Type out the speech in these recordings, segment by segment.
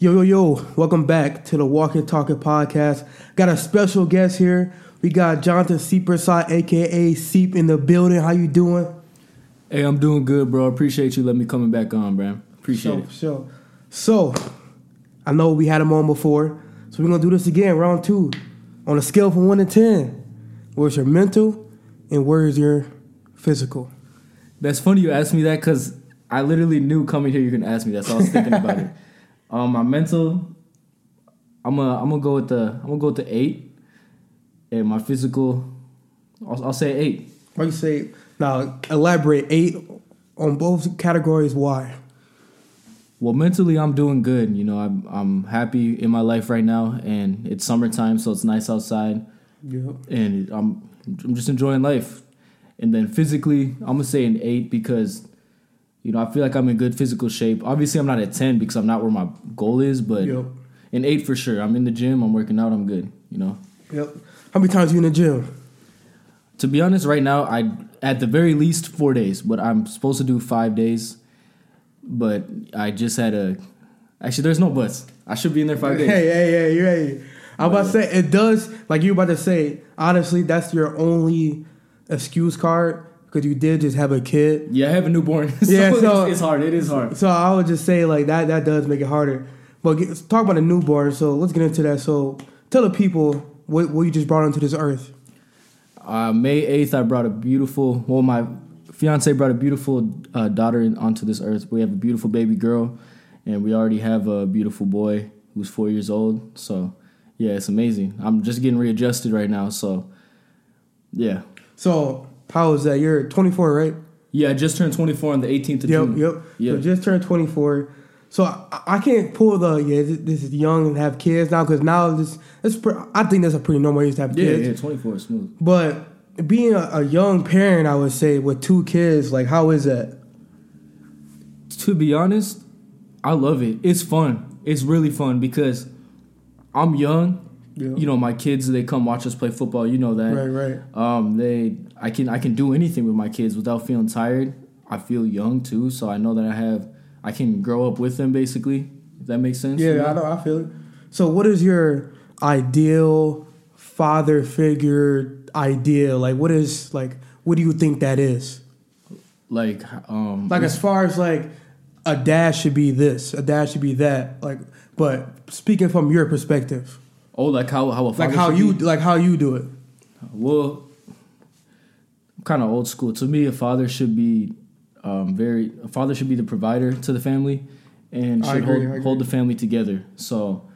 Yo, yo, yo, welcome back to the Walk It Talk It Podcast. Got a special guest here. We got Jonathan Seepersaud, aka Seep, in the building. How you doing? Hey, I'm doing good, bro. Appreciate you letting me coming back on, bro. Appreciate Sure, it. sure. So, I know we had him on before, so we're gonna do this again, round two. On a scale from one to ten, where's your mental and where's your physical? That's funny you asked me that because I literally knew coming here you're gonna ask me that, so I was thinking about it. Um, my mental, I'm gonna I'm gonna go with the I'm gonna go with the eight, and my physical, I'll, I'll say eight. Why you say now? Elaborate eight on both categories. Why? Well, mentally I'm doing good. You know, I'm I'm happy in my life right now, and it's summertime, so it's nice outside. Yep. and I'm I'm just enjoying life. And then physically, I'm gonna say an eight because you know I feel like I'm in good physical shape. Obviously, I'm not at ten because I'm not where my goal is, but Yep. an eight for sure. I'm in the gym. I'm working out. I'm good. You know. Yep. How many times you in the gym? To be honest, right now I at the very least four days, but I'm supposed to do five days. But I just had a actually. There's no buts. I should be in there five days. hey, hey, hey, you hey. I'm about to say it does. Like you about to say, honestly, that's your only excuse card because you did just have a kid. Yeah, I have a newborn. so, Yeah, so- it's, it's hard. It is hard. So I would just say like that. That does make it harder. But get, talk about a newborn. So let's get into that. So tell the people what, what you just brought onto this earth. Uh, May 8th, I brought a beautiful, well, my fiance brought a beautiful uh, daughter onto this earth. We have a beautiful baby girl, and we already have a beautiful boy who's four years old. So, yeah, it's amazing. I'm just getting readjusted right now. So, yeah. So how is that? You're 24, right? Yeah, I just turned 24 on the 18th of Yep, June. yep. Yeah. So just turned 24. So I, I can't pull the yeah. This, this is young and have kids now because now this this I think that's a pretty normal age to have yeah, kids. yeah, 24 is smooth. But being a, a young parent, I would say with two kids, like how is that? To be honest, I love it. It's fun. It's really fun because I'm young. Yeah. You know, my kids they come watch us play football. You know that. Right, right. Um, they I can I can do anything with my kids without feeling tired. I feel young too, so I know that I have I can grow up with them basically. If that makes sense. Yeah, you know? I know. I feel it. So, what is your ideal father figure idea? Like, what is like? What do you think that is? Like um Like, as far as like a dad should be this, a dad should be that. Like, but speaking from your perspective, oh like how how a like father how should you be? like how you do it. well I'm kind of old school. To me, a father should be um, very a father should be the provider to the family and should agree, hold hold the family together. So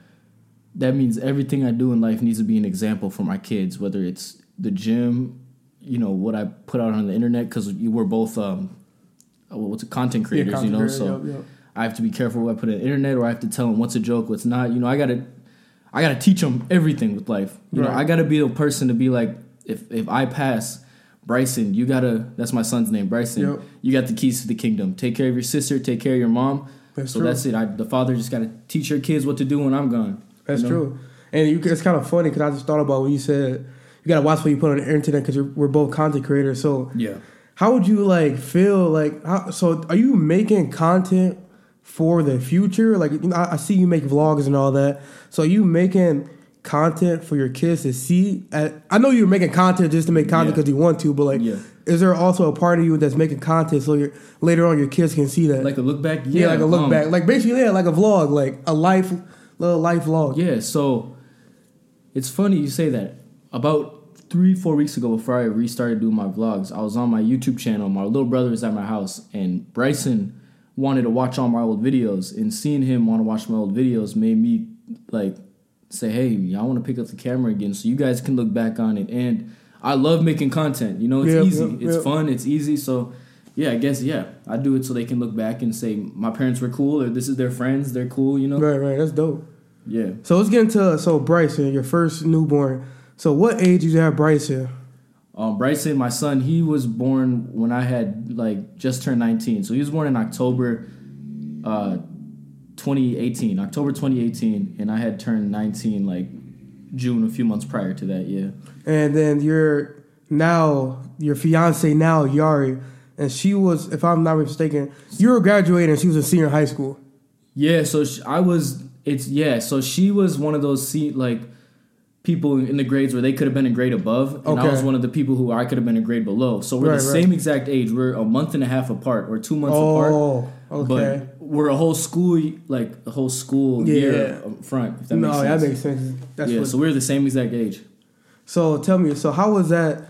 that means everything I do in life needs to be an example for my kids, whether it's the gym, you know, what I put out on the internet because you were both um, uh, what's it, content creators, you know. content So yep, yep. I have to be careful what I put on the internet, or I have to tell them what's a joke, what's not. You know, I gotta, I gotta teach them everything with life. You know, I gotta be the person to be like, if if I pass, Bryson, you gotta. That's my son's name, Bryson. Yep. You got the keys to the kingdom. Take care of your sister. Take care of your mom. That's so true. that's it. I, the father just gotta teach your kids what to do when I'm gone. That's you know? true. And you, it's kind of funny because I just thought about when you said you got to watch what you put on the internet because we're both content creators. So Yeah. how would you like feel like? How, so are you making content for the future? Like you know, I, I see you make vlogs and all that. So are you making content for your kids to see? At, I know you're making content just to make content Yeah. because you want to, but like, Yeah. is there also a part of you that's making content so you're, later on your kids can see that? Like a look back. yeah, like a look um, back, like basically yeah, like a vlog, like a life, little life vlog. Yeah, so it's funny you say that. About three, four weeks ago, before I restarted doing my vlogs, I was on my YouTube channel. My little brother was at my house, and Bryson wanted to watch all my old videos. And seeing him want to watch my old videos made me like say, "Hey, I want to pick up the camera again, so you guys can look back on it." And I love making content. You know, it's Yep, easy, yep, it's yep. fun, it's easy. So. Yeah, I guess yeah. I do it so they can look back and say my parents were cool, or this is their friends, they're cool. You know. Right, right. That's dope. Yeah. So let's get into uh, so Bryson, your first newborn. So what age did you have Bryson? Um, Bryson, my son, he was born when I had like just turned 19. So he was born in October uh, 2018, October 2018, and I had turned 19 like June, a few months prior to that. Yeah. And then your now your fiance now Yari, and she was, if I'm not mistaken, you were graduating. And she was a senior in high school. Yeah, so sh I was It's yeah. So she was one of those seat like people in the grades where they could have been a grade above, and I was one of the people who I could have been a grade below. So we're Right, the right. same exact age. We're a month and a half apart, or two months apart. Oh, okay. But we're a whole school, like a whole school year Yeah. up front. If that no, makes sense. that makes sense. That's yeah, what, so we're the same exact age. So tell me, so how was that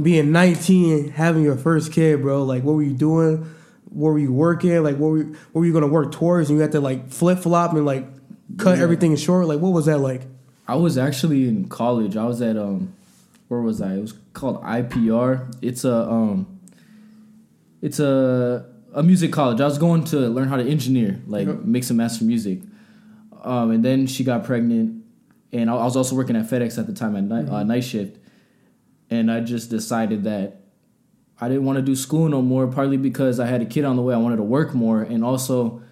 being 19, having your first kid, bro? Like, what were you doing? Where were you working? Like, what were you, what were you gonna work towards? And you had to like flip flop and like cut Yeah. everything short. Like, what was that like? I was actually in college. I was at um, where was I? It was called IPR. It's a um, it's a a music college. I was going to learn how to engineer, like Okay. mix and master music. Um, and then she got pregnant, and I I was also working at FedEx at the time at night uh, night shift, and I just decided that I didn't want to do school no more. Partly because I had a kid on the way, I wanted to work more, and also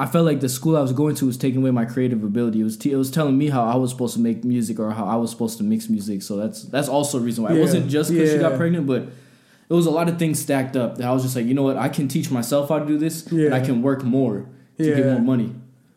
I felt like the school I was going to was taking away my creative ability. It was t- it was telling me how I was supposed to make music or how I was supposed to mix music. So that's that's also a reason why it wasn't just because she got pregnant, but it was a lot of things stacked up. That I was just like, you know what, I can teach myself how to do this, and I can work more to get more money.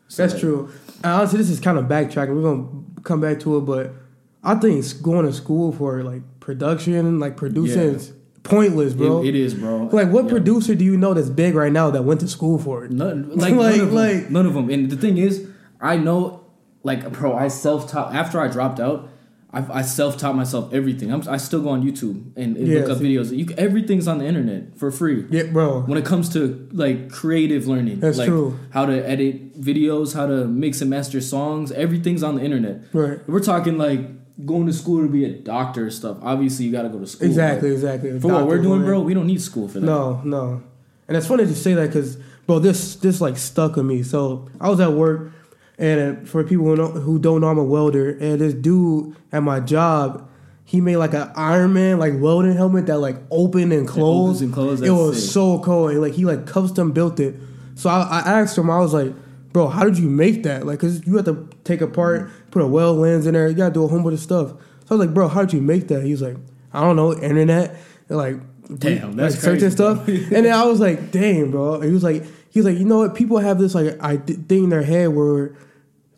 So, That's like, true. And honestly, this is kind of backtracking. We're gonna come back to it, but I think going to school for like production, like producing, Yeah. is pointless, bro. It, it is, bro. like, what Yeah. producer do you know that's big right now that went to school for it? None, like, Like- none of them. like- none of them. And the thing is, I know, like, bro, I self taught after I dropped out. I, I self taught myself everything. I'm, I still go on YouTube and, and Yeah, look up see. videos. You, everything's on the internet for free. Yeah, bro. When it comes to like creative learning, That's like true. how to edit videos, how to mix and master songs, everything's on the internet. Right. We're talking like going to school to be a doctor stuff. Obviously, you got to go to school. Exactly, exactly. For what we're doing, bro, we don't need school for that. No, no. And it's funny to say that because, bro, this this like stuck with me. So I was at work, and uh, for people who, know, who don't know, I'm a welder, and this dude at my job, he made like an Iron Man like welding helmet that like opened and closed. opens and closes, It was sick. so cool. And, like he like custom built it. So I, I asked him, I was like, bro, how did you make that? Like, cause you have to take apart, put a weld lens in there. You gotta do a whole bunch of stuff. So I was like, bro, how did you make that? He was like, I don't know, internet. And, like, Damn, that's like searching crazy, stuff. and then I was like, damn, bro. And he was like, he was like, you know what? People have this like I thing in their head where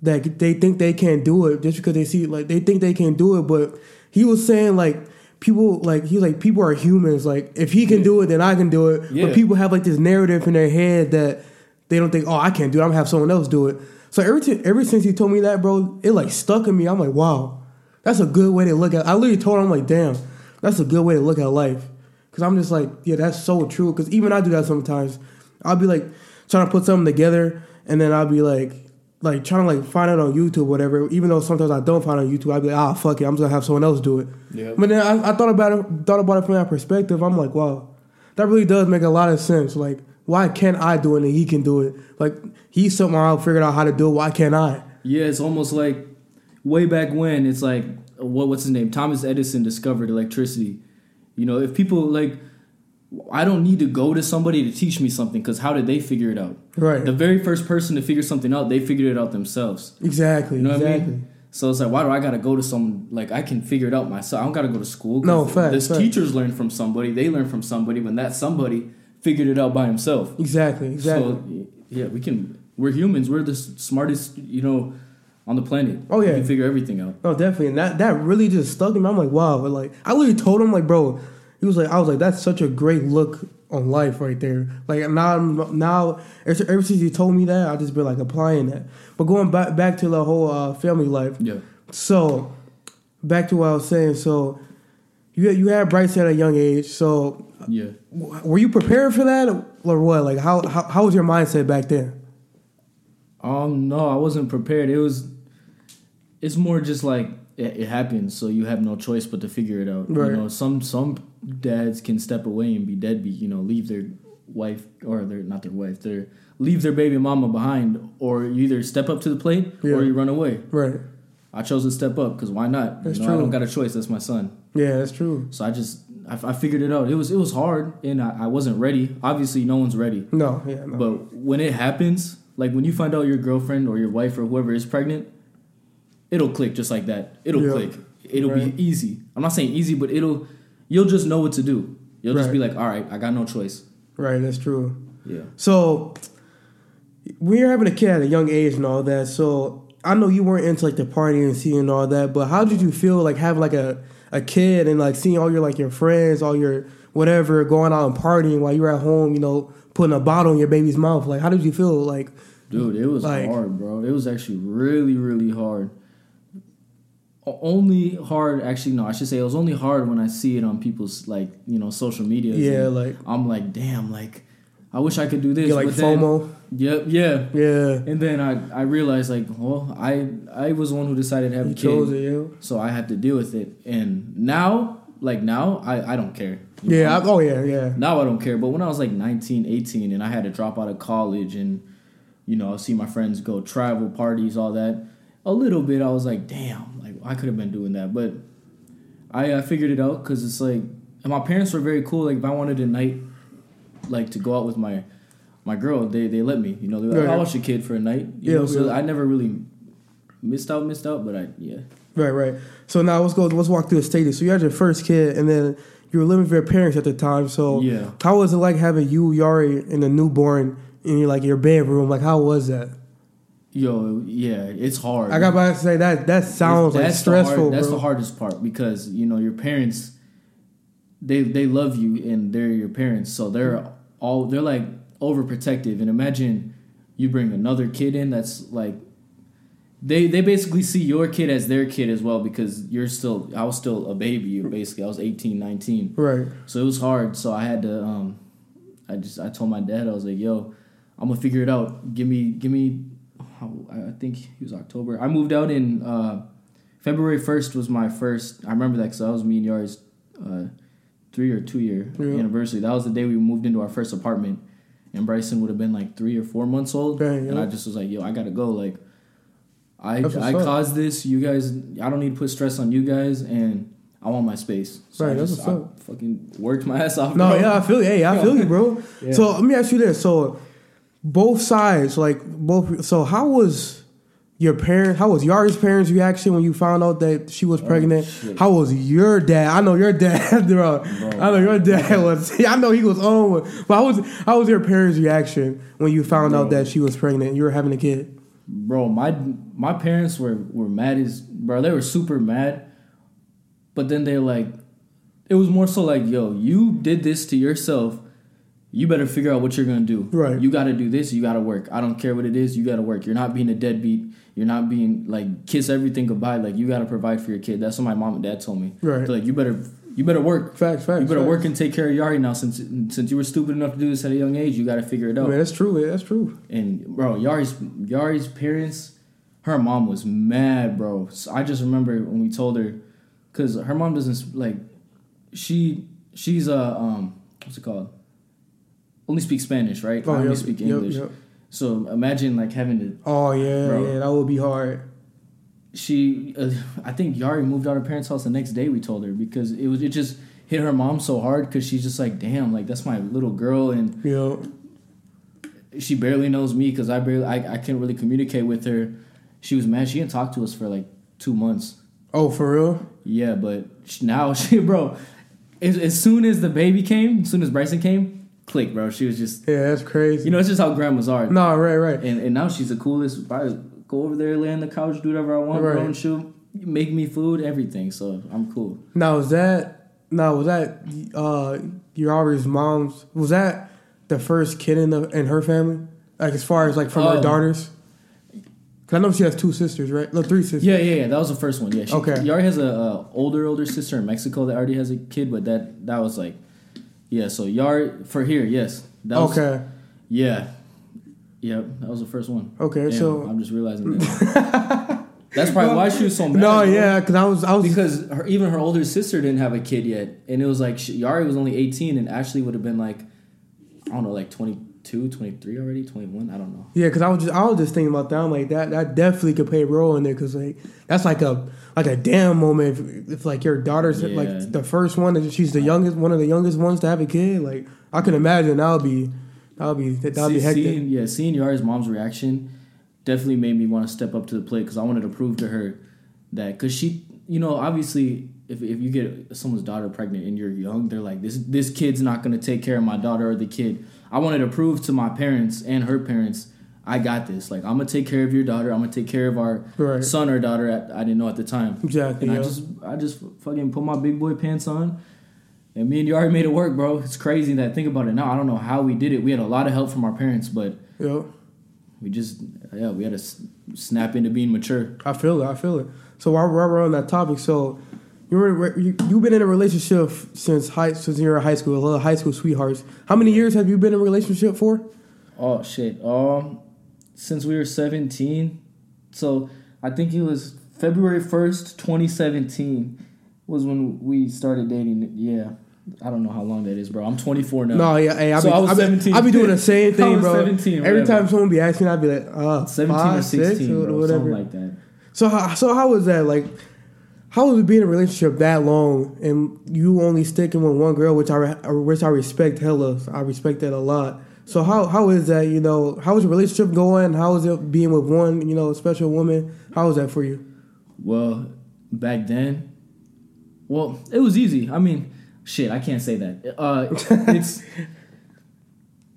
that they think they can't do it just because they see like they think they can do it. But he was saying like people like he's like people are humans. Like if he can do it, then I can do it. Yeah. But people have like this narrative in their head that they don't think, oh, I can't do it. I'm gonna have someone else do it. So every t- ever since he told me that, bro, it like stuck in me. I'm like, wow, that's a good way to look at. I literally told him, I'm like, damn, that's a good way to look at life. Cause I'm just like, yeah, that's so true. Cause even I do that sometimes. I'll be like trying to put something together, and then I'll be like, like trying to like find it on YouTube, whatever. Even though sometimes I don't find it on YouTube, I'll be like, ah, fuck it, I'm just gonna have someone else do it. Yeah. But then I, I thought about it, thought about it from that perspective. I'm like, wow, that really does make a lot of sense. Like, why can't I do it and he can do it? Like, he somehow figured out how to do it. Why can't I? Yeah, it's almost like way back when it's like what what's his name? Thomas Edison discovered electricity. You know, if people like I don't need to go to somebody to teach me something cuz how did they figure it out? Right. The very first person to figure something out, they figured it out themselves. Exactly. You know what exactly. I mean? So it's like, why do I gotta go to some? Like, I can figure it out myself. I don't gotta go to school. No, facts, This facts. teachers learn from somebody. They learn from somebody. When that somebody figured it out by himself. Exactly. Exactly. So yeah, we can. We're humans. We're the s- smartest, you know, on the planet. Oh, yeah. we can figure everything out. Oh, definitely, and that that really just stuck in me. I'm like, wow, but like I literally told him, like, bro, he was like, I was like, that's such a great look on life right there. Like now, now ever ever since he told me that, I just been like applying that. But going back back to the whole uh, family life, Yeah. so back to what I was saying. So you you had Bryce at a young age. So Yeah. were you prepared for that or what? Like how how, how was your mindset back then? Um. No, I wasn't prepared. It was. It's more just like it, it happens, so you have no choice but to figure it out. Right. You know, some some dads can step away and be deadbeat. You know, leave their wife or their not their wife, their leave their baby mama behind, or you either step up to the plate Yeah. or you run away. Right. I chose to step up because why not? That's you know, I don't got a choice. That's my son. Yeah, that's true. So I just I, I figured it out. It was it was hard and I, I wasn't ready. Obviously, no one's ready. No, yeah, no. But when it happens, like when you find out your girlfriend or your wife or whoever is pregnant, it'll click just like that. It'll Yeah. click. It'll Right. be easy. I'm not saying easy, but it'll you'll just know what to do. You'll just be like, all right, I got no choice. right, that's true. Yeah. So when you're having a kid at a young age and all that, so I know you weren't into like the party and seeing all that, but how did you feel like having like a, a kid and like seeing all your like your friends, all your whatever going out and partying while you're at home, you know, putting a bottle in your baby's mouth? Like, how did you feel? Like, Dude, it was Like- hard, bro. It was actually really, really hard. Only hard, actually, no, I should say it was only hard when I see it on people's like you know social media. Yeah, like- I'm like, damn, like I wish I could do this. you like but then- FOMO? Yep, yeah. Yeah, And then I, I realized like, well, I I was the one who decided to have you a kid, chose it. Yeah, so I have to deal with it. And now, like now, I I don't care. You yeah. I, oh yeah, yeah. now I don't care. But when I was like 19, 18, and I had to drop out of college and, you know, I'll see my friends go travel, parties, all that, a little bit, I was like, damn, like I could have been doing that. But I, I figured it out because it's like, and my parents were very cool. Like if I wanted a night, like to go out with my my girl, they, they let me. You know, they're like, Right. Oh, I'll watch a kid for a night. You Yeah, know, so. I never really missed out, missed out, but I, yeah. Right, right. So now let's go. Let's walk through the stages. So you had your first kid, and then you were living with your parents at the time. So Yeah. how was it like having you, Yari, and a newborn in your like your bedroom? Like how was that? Yo, yeah, it's hard. I got about to say that that sounds like That's the stressful, hard- That's the hardest part because you know your parents, they they love you and they're your parents, so they're all they're like overprotective. And imagine you bring another kid in that's like, they they basically see your kid as their kid as well because you're still I was still a baby you basically I was 18, 19. Right. So it was hard. So I had to. Um, I just I told my dad I was like, "Yo, I'm gonna figure it out. Give me, give me. I think it was October. I moved out in uh, February first was my first. I remember that because that was me and Yari's uh, three or two year Yeah. anniversary. That was the day we moved into our first apartment, and Bryson would have been like three or four months old. Dang, and yeah. I just was like, "Yo, I gotta go. Like, I I caused this. You guys, I don't need to put stress on you guys, and I want my space. So Right, I that's just what's I up. fucking worked my ass off. No, bro. yeah, I feel you. Hey, I feel you, bro. Yeah. So let me ask you this: so both sides, like both. So how was your parents? How was Yari's parents' reaction when you found out that she was oh, pregnant? Oh, shit. how was your dad? I know your dad, bro. I know your dad was. I know he was on. But how was how was your parents' reaction when you found out that she was pregnant? and You were having a kid. bro. My my parents were were mad as bro. They were super mad, but then they like, it was more so like, yo, you did this to yourself. You better figure out what you're gonna do. Right. You got to do this. You got to work. I don't care what it is. You got to work. You're not being a deadbeat. You're not being like kiss everything goodbye. Like you got to provide for your kid. That's what my mom and dad told me. Right. They're like you better you better work. Facts, facts. You better facts. work and take care of Yari now. Since since you were stupid enough to do this at a young age, you got to figure it out. Man, that's true. Yeah, that's true. And bro, Yari's Yari's parents, her mom was mad, bro. So I just remember when we told her, cause her mom doesn't like, she she's a um what's it called? Only speak Spanish, right? Oh, I only yep, speak English. yep. So imagine like having to. Oh yeah, Bro. yeah, that would be hard. She, uh, I think Yari moved out of her parents' house the next day. We told her because it was it just hit her mom so hard because she's just like, damn, like that's my little girl and You know, she barely knows me because I barely I, I couldn't really communicate with her. She was mad. She didn't talk to us for like two months. oh for real. Yeah, but now she bro, as, as soon as the baby came, as soon as Bryson came, click, bro. She was just Yeah, that's crazy. you know it's just how grandmas are. no, right, right. And and now she's the coolest. I go over there, lay on the couch, do whatever I want, Right. bro, and she'll make me food, everything. So I'm cool. Now was that now was that uh Yari's mom's was that the first kid in the in her family? Like as far as like from her Um, daughters? Cause I know she has two sisters, right? No, three sisters. Yeah, yeah, yeah. That was the first one. Yeah. She, Okay. Yari has a, uh older older sister in Mexico that already has a kid, but that that was like, yeah. So Yari for here, yes. That was, Okay. Yeah. Yep. That was the first one. Okay, Damn, so I'm just realizing that. That's probably why she was so mad. no, bro. yeah, because I was I was Because her, even her older sister didn't have a kid yet, and it was like she, Yari was only 18, and Ashley would have been like, I don't know, like 22, 23 already, 21. I don't know. yeah, because I was just I was just thinking about that. I'm like that that definitely could play a role in there because like that's like a like a damn moment if, if like your daughter's Yeah. like the first one and she's the youngest one of the youngest ones to have a kid. Like I can imagine that'll be that'll be that would be hectic. Seeing, yeah, seeing Yari's mom's reaction definitely made me want to step up to the plate because I wanted to prove to her that because she, you know, obviously if, if you get someone's daughter pregnant and you're young, they're like this this kid's not gonna take care of my daughter or the kid. I wanted to prove to my parents and her parents I got this. Like I'm gonna take care of your daughter. I'm gonna take care of our Right. son or daughter. At, I didn't know at the time. Exactly. And. I just I just fucking put my big boy pants on. And me and Yari made it work, bro. It's crazy that think about it now. I don't know how we did it. We had a lot of help from our parents, but yeah. we just yeah, we had to snap into being mature. I feel it. I feel it. So while while we're on that topic, so you were you, you've been in a relationship since high since you were in high school, a little high school sweethearts. How many years have you been in a relationship for? Oh shit. Um since we were 17. So I think it was February 1st, 2017 was when we started dating. Yeah. I don't know how long that is, bro. I'm 24 now. No, yeah, hey, I So be, I was I be, 17. I be doing the same thing, bro. 17, Every whatever. time someone be asking, I'd be like, uh, 17 five, or 16, six, bro, or whatever. something like that. So how so how was that like? How was it being in a relationship that long and you only sticking with one girl, which I re- which I respect hella. I respect that a lot. So how how is that? You know, how is your relationship going? How is it being with one you know special woman? How was that for you? Well, back then, well, it was easy. I mean, shit, I can't say that. Uh, it's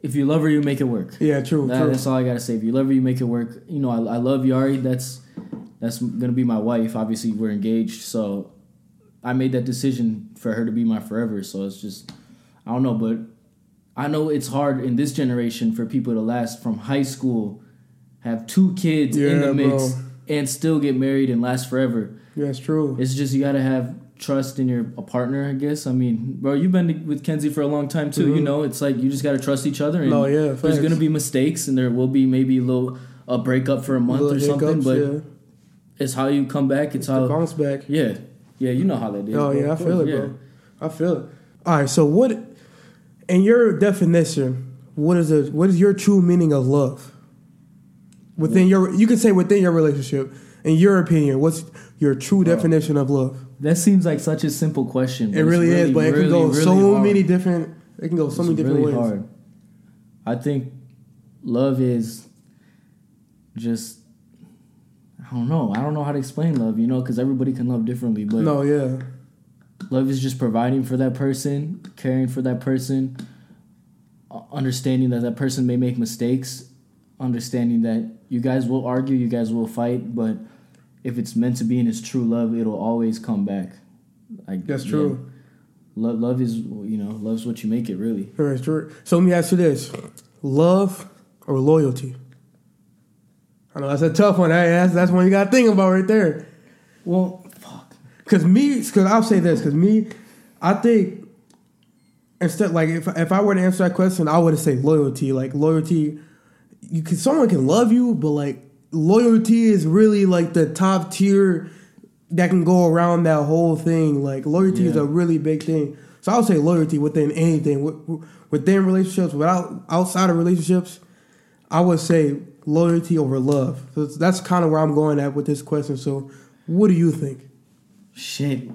if you love her, you make it work. Yeah, true, That- true. That's all I gotta say. If you love her, you make it work. You know, I, I love Yari. That's that's gonna be my wife. Obviously, we're engaged, so I made that decision for her to be my forever. So it's just, I don't know, but I know it's hard in this generation for people to last from high school, have two kids in the mix, bro. and still get married and last forever. Yeah, it's true. It's just you gotta have trust in your a partner, I guess. I mean, bro, you've been with Kenzie for a long time too. You Mhm. know, it's like you just gotta trust each other. And No, yeah, there's gonna be mistakes, and there will be maybe a little a breakup for a month or something. hiccups, But yeah. It's how you come back. It's the how bounce back. yeah, yeah. You know how that is. Oh bro. yeah, I feel it, yeah. bro. I feel it. All right, so what, in your definition, what is it? What is your true meaning of love? Within your, you can say within your relationship. In your opinion, what's your true Bro. definition of love? That seems like such a simple question. It really, is, but it can go so hard. many different. It can go so It's many different really ways. hard. I think love is just I don't know. I don't know how to explain love, you know, because everybody can love differently. But No, yeah, love is just providing for that person, caring for that person, understanding that that person may make mistakes, understanding that you guys will argue, you guys will fight, but if it's meant to be and it's true love, it'll always come back. Like that's yeah. true. Love, love is you know, love's what you make it. Really. That's true. So let me ask you this: love or loyalty? I know that's a tough one. That's that's one you got to think about right there. Well, fuck. Cause me, cause I'll say this, cause me, I think instead, like if if I were to answer that question, I would have say loyalty. Like loyalty, you can someone can love you, but like loyalty is really like the top tier that can go around that whole thing. Like loyalty is a really big thing. So I would say loyalty within anything, within relationships, without outside of relationships. I would say loyalty over love. So that's kind of where I'm going at with this question. So, what do you think? Shit.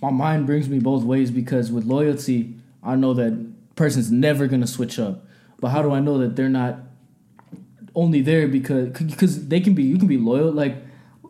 My mind brings me both ways because with loyalty, I know that person's never gonna switch up. But how do I know that they're not only there because because they can be you can be loyal like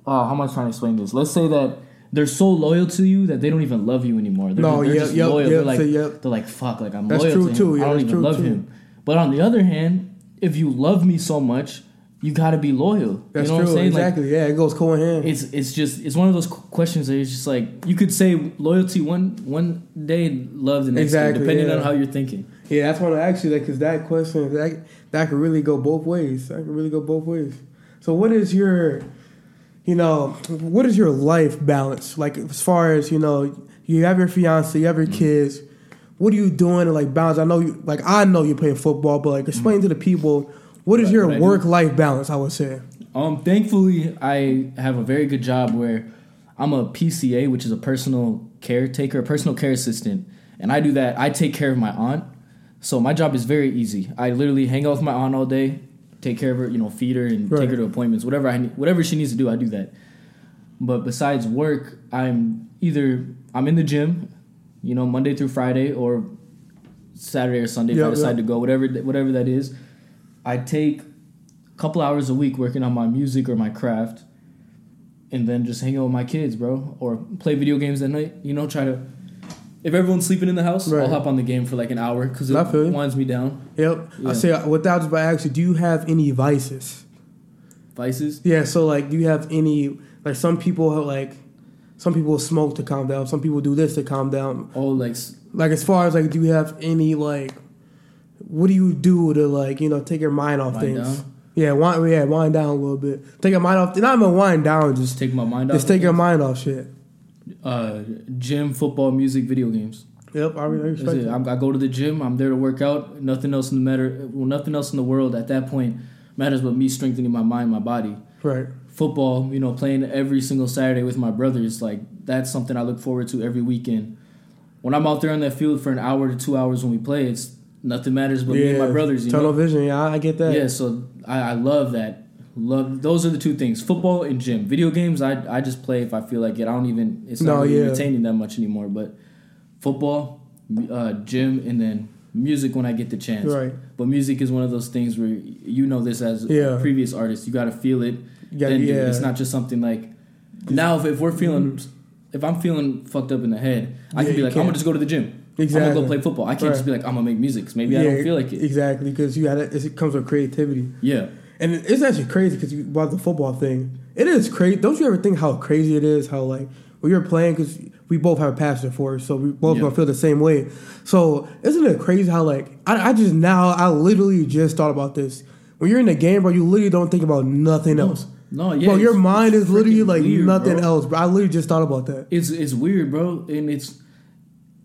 uh, how am I trying to explain this? Let's say that they're so loyal to you that they don't even love you anymore. They're, No, they're yeah, just yep, loyal. yep, they're like so, yep. they're like fuck like I'm That's loyal to him. too, yeah, I don't even love too. him. But on the other hand, if you love me so much, you gotta be loyal. That's you know true. what I'm saying? Like, exactly. yeah, it goes co in hand. it's it's just it's one of those questions that it's just like you could say loyalty one one day, love the next Exactly, day, depending yeah. on how you're thinking. Yeah, that's why I asked you that because that question that that could really go both ways. That could really go both ways. So, what is your, you know, what is your life balance like as far as you know? You have your fiance, you have your kids. What are you doing to like balance? I know you like I know you're playing football, but like explain to the people what is your what I do? work life balance? I would say. Um, thankfully, I have a very good job where I'm a PCA, which is a personal caretaker, a personal care assistant, and I do that. I take care of my aunt, so my job is very easy. I literally hang out with my aunt all day, take care of her, you know, feed her and Right. take her to appointments, whatever I need, whatever she needs to do, I do that. But besides work, I'm either I'm in the gym, you know, Monday through Friday, or Saturday or Sunday if I decide yeah. to go, whatever whatever that is. I take a couple hours a week working on my music or my craft, and then just hang out with my kids, bro, or play video games at night. You know, try to If everyone's sleeping in the house, Right. I'll hop on the game for like an hour because it I feel you. winds me down. Yep. Yeah. I say without by asking, do you have any vices? Vices. Yeah. So like, do you have any like some people have, like some people smoke to calm down. Some people do this to calm down. Oh, like Like as far as like, do you have any like, what do you do to like you know take your mind off Wind things? down? Yeah, wind yeah, wind down a little bit. Take your mind off. Not even wind down. Just take my mind off. just take your mind off shit. uh, gym, football, music, video games. Yep, I respect it. it. I go to the gym. I'm there to work out. Nothing else in the matter. Well, nothing else in the world at that point matters but me strengthening my mind, my body. Right. Football, you know, playing every single Saturday with my brothers. Like that's something I look forward to every weekend. When I'm out there on that field for an hour to two hours when we play, it's nothing matters but me and my brothers. You Tunnel know. vision. Yeah, I get that. Yeah, so I, I love that. Love those are the two things: football and gym. Video games, I I just play if I feel like it. I don't even. It's not No, really yeah. entertaining that much anymore. But football, uh, gym, and then music when I get the chance. Right. But music is one of those things where you know this as Yeah. a previous artist. You got to feel it. Gotta- then it. yeah. Mm-hmm. It's not just something like. Now, if, if we're feeling, if I'm feeling fucked up in the head, I Yeah, can be like, I'm gonna just go to the gym. I'm gonna go play football. I can't Right. just be like, I'm gonna make music. 'cause maybe I don't feel like it. Exactly, because you had it. It comes with creativity, Yeah. and it's actually crazy because you about the football thing. It is crazy. Don't you ever think how crazy it is? How like when you're playing, because we both have a passion for it, so we both Yeah. gonna feel the same way. So isn't it crazy how like I, I just now I literally just thought about this. When you're in the game, bro, you literally don't think about nothing else. No, yeah. bro, your mind is literally like weird, nothing bro. else. Bro, I literally just thought about that. It's it's weird, bro, and it's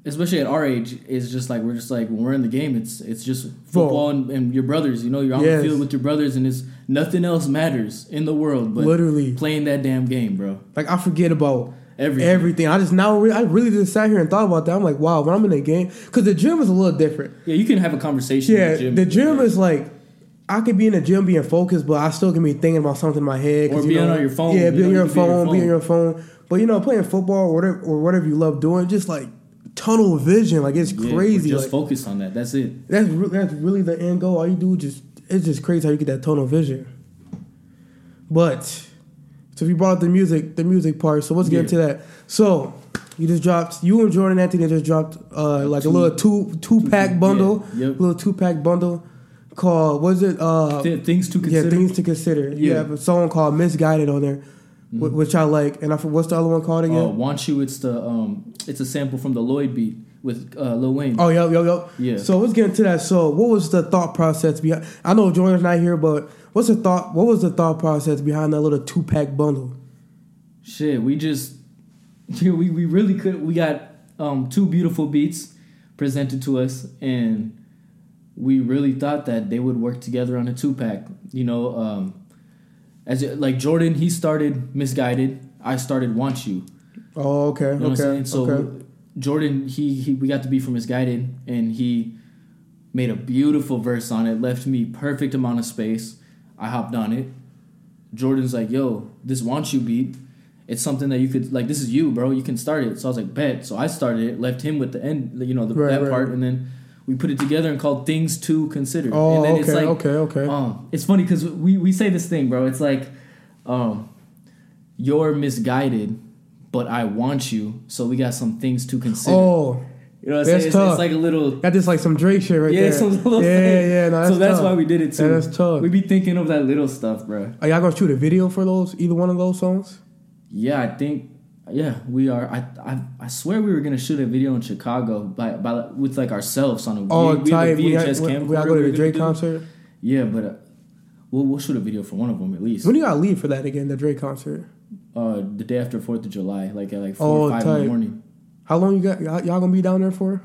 especially at our age. It's just like we're just like when we're in the game. It's it's just football and, and your brothers. You know, you're on Yes. the field with your brothers, and it's nothing else matters in the world but Literally. playing that damn game, bro. Like I forget about Everything. everything. I just now re- I really just sat here and thought about that. I'm like, wow, when I'm in the game, because the gym is a little different. Yeah, you can have a conversation. Yeah, in the gym is like I could be in the gym being focused, but I still can be thinking about something in my head. Or you being know, on your phone, Yeah, you be on your be your phone, be on your phone. But you know, playing football or whatever, or whatever you love doing, just like tunnel vision, like it's Yeah, crazy. Just like, focus on that. That's it. that's re- that's really the end goal. All you do is just it's just crazy how you get that tunnel vision. But so if you brought up the music, the music part, so let's get Yeah. into that. So you just dropped you and Jordan Anthony just dropped uh like Two- a little two two pack bundle, yeah, yep. little two pack bundle called was it uh Th- things to consider? yeah things to consider. You Yeah. have a song called Misguided on there, wh- which I like, and I for- what's the other one called again? uh, Want you? It's the um, it's a sample from the Lloyd beat with uh, Lil Wayne. Oh, yo, yo, yo. Yeah. So let's get into that. So, what was the thought process behind? I know Jordan's not here, but what's the thought? What was the thought process behind that little two pack bundle? Shit, we just yeah, we, we really could we got um two beautiful beats presented to us and we really thought that they would work together on a two pack. You know, um as it, like Jordan, he started misguided. I started want you. Oh, okay, You know what I'm okay, saying? So okay. Jordan, he, he we got to be from misguided and he made a beautiful verse on it, left me perfect amount of space. I hopped on it. Jordan's like, yo, this want you beat. It's something that you could like. This is you, bro. You can start it. So I was like, bet. So I started it. Left him with the end, you know, the, Right, that right, part, right. and then we put it together and called things to consider. Oh, and then okay, it's like, okay, okay. um, it's funny because we we say this thing, bro. It's like, um, you're misguided, but I want you. So we got some things to consider. oh, you know what I'm that's saying? It's, tough. it's like a little. got this like some Drake shit right Yeah, there. some little yeah, thing. yeah. No, that's so that's tough. why we did it too. Yeah, that's tough. We be thinking of that little stuff, bro. Are y'all gonna shoot a video for those? Either one of those songs? Yeah, I think. Yeah, we are. I I, I swear we were gonna shoot a video in Chicago by by with like ourselves on a. Oh, we, we have a VHS we, camcorder. we gotta go to the Drake concert. Yeah, but uh, we'll we'll shoot a video for one of them at least. When do y'all leave for that again? The Drake concert. Uh, the day after Fourth of July, like at like four Oh, or five in the morning. How long you got? Y'all, y'all gonna be down there for?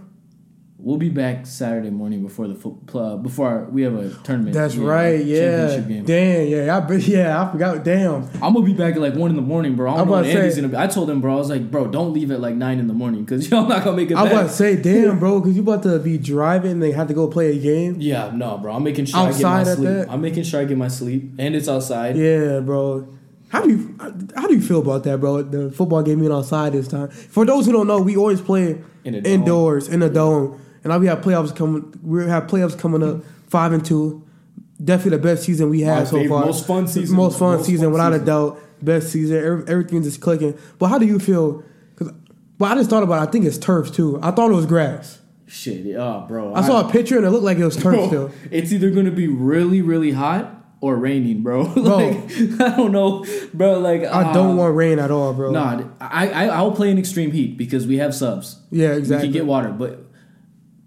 We'll be back Saturday morning before the fo- uh, before our, we have a tournament. That's right. Yeah. game. Damn. Yeah. I. Yeah. I forgot. Damn. I'm gonna be back at like one in the morning, bro. I I'm know about to Andy's say- gonna be. I told him, bro. I was like, bro, don't leave at like nine in the morning because y'all not gonna make it I am about to say, damn, bro, because you about to be driving and they have to go play a game. Yeah, no, bro. I'm making sure I get my sleep. that? I'm making sure I get my sleep, and it's outside. Yeah, bro. How do you how do you feel about that, bro? The football game being outside this time. For those who don't know, we always play In a indoors in a dome, and now we have playoffs coming. We have playoffs coming up, five and two. Definitely the best season we My had so favorite- far. most fun season. Most fun Most season, fun without a doubt. Best season. Every, everything's just clicking. But how do you feel? Because But I just thought about it. I think it's turf too. I thought it was grass. Shit, oh, bro. I saw a picture and it looked like it was turf Bro, still. it's either gonna be really, really hot or raining, bro. like I don't know, bro. Like I don't um, want rain at all, bro. Nah, I, I I'll play in extreme heat because we have subs. Yeah, exactly. We exactly. can get water, but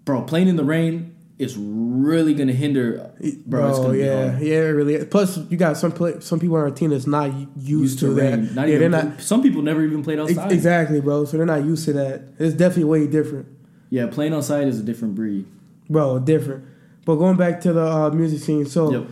bro, playing in the rain is really gonna hinder. Bro, it's gonna be yeah, hard. yeah, really. Plus, you got some play, some people on our team that's not used, Used to, to that. rain. Not yeah, even, they're not Some people never even played outside. exactly, bro. So they're not used to that. It's definitely way different, Yeah, playing outside is a different breed. bro. Different. But going back to the uh, music scene, so Yep.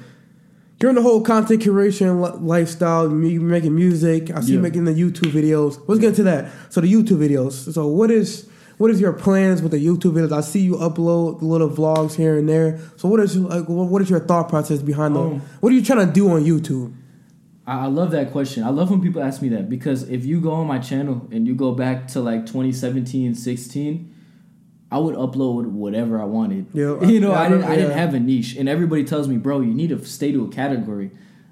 you're the whole content curation lifestyle. You making music. I see you making the YouTube videos. Let's get into that. So the YouTube videos. So what is what is your plans with the YouTube videos? I see you upload little vlogs here and there. So what is like what is your thought process behind them? Um, What are you trying to do on YouTube? I, I love that question. I love when people ask me that because if you go on my channel and you go back to like 2017, 16, I would upload whatever I wanted. Yeah, you know, I- I, didn't. I didn't have a niche, and everybody tells me, bro, you need to stay to a category.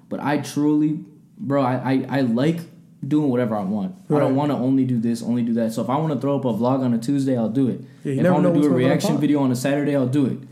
But I truly, bro, I I, I like doing whatever I want. I don't want to only do this, only do that. So if I want to throw up a vlog on a Tuesday, I'll do it. Yeah, if I want to do a reaction video on a Saturday, I'll do it.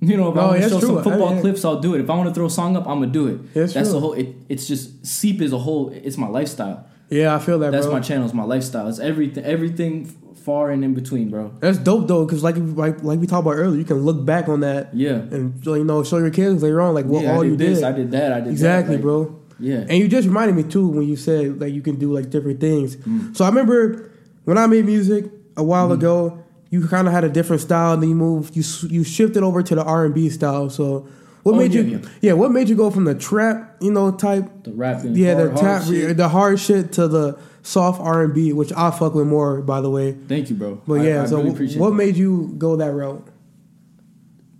You know, if No, I want to show true. some I- football clips, I'll do it. If I want to throw a song up, I'm gonna do it. That's That's true. the whole. It, it's just Seep is a whole. It's my lifestyle. Yeah, I feel that, That's bro. my channel. It's my lifestyle. It's everything. Everything far and in between, bro. That's dope though, because like like like we talked about earlier, you can look back on that Yeah. and you know show your kids later on like what yeah, all I did you this. did. I did that. I did exactly, that. like, bro. Yeah. And you just reminded me too when you said like you can do like different things. Mm. So I remember when I made music a while ago, you kind of had a different style, and then you moved, you you shifted over to the R and B style. So what Oh, made yeah, you? yeah. what made you go from the trap, you know, type, The rapping. yeah, hard, the hard tap, shit. the hard shit to the soft R and B, which I fuck with more, by the way. Thank you, bro. But I- yeah, I so really what that. made you go that route?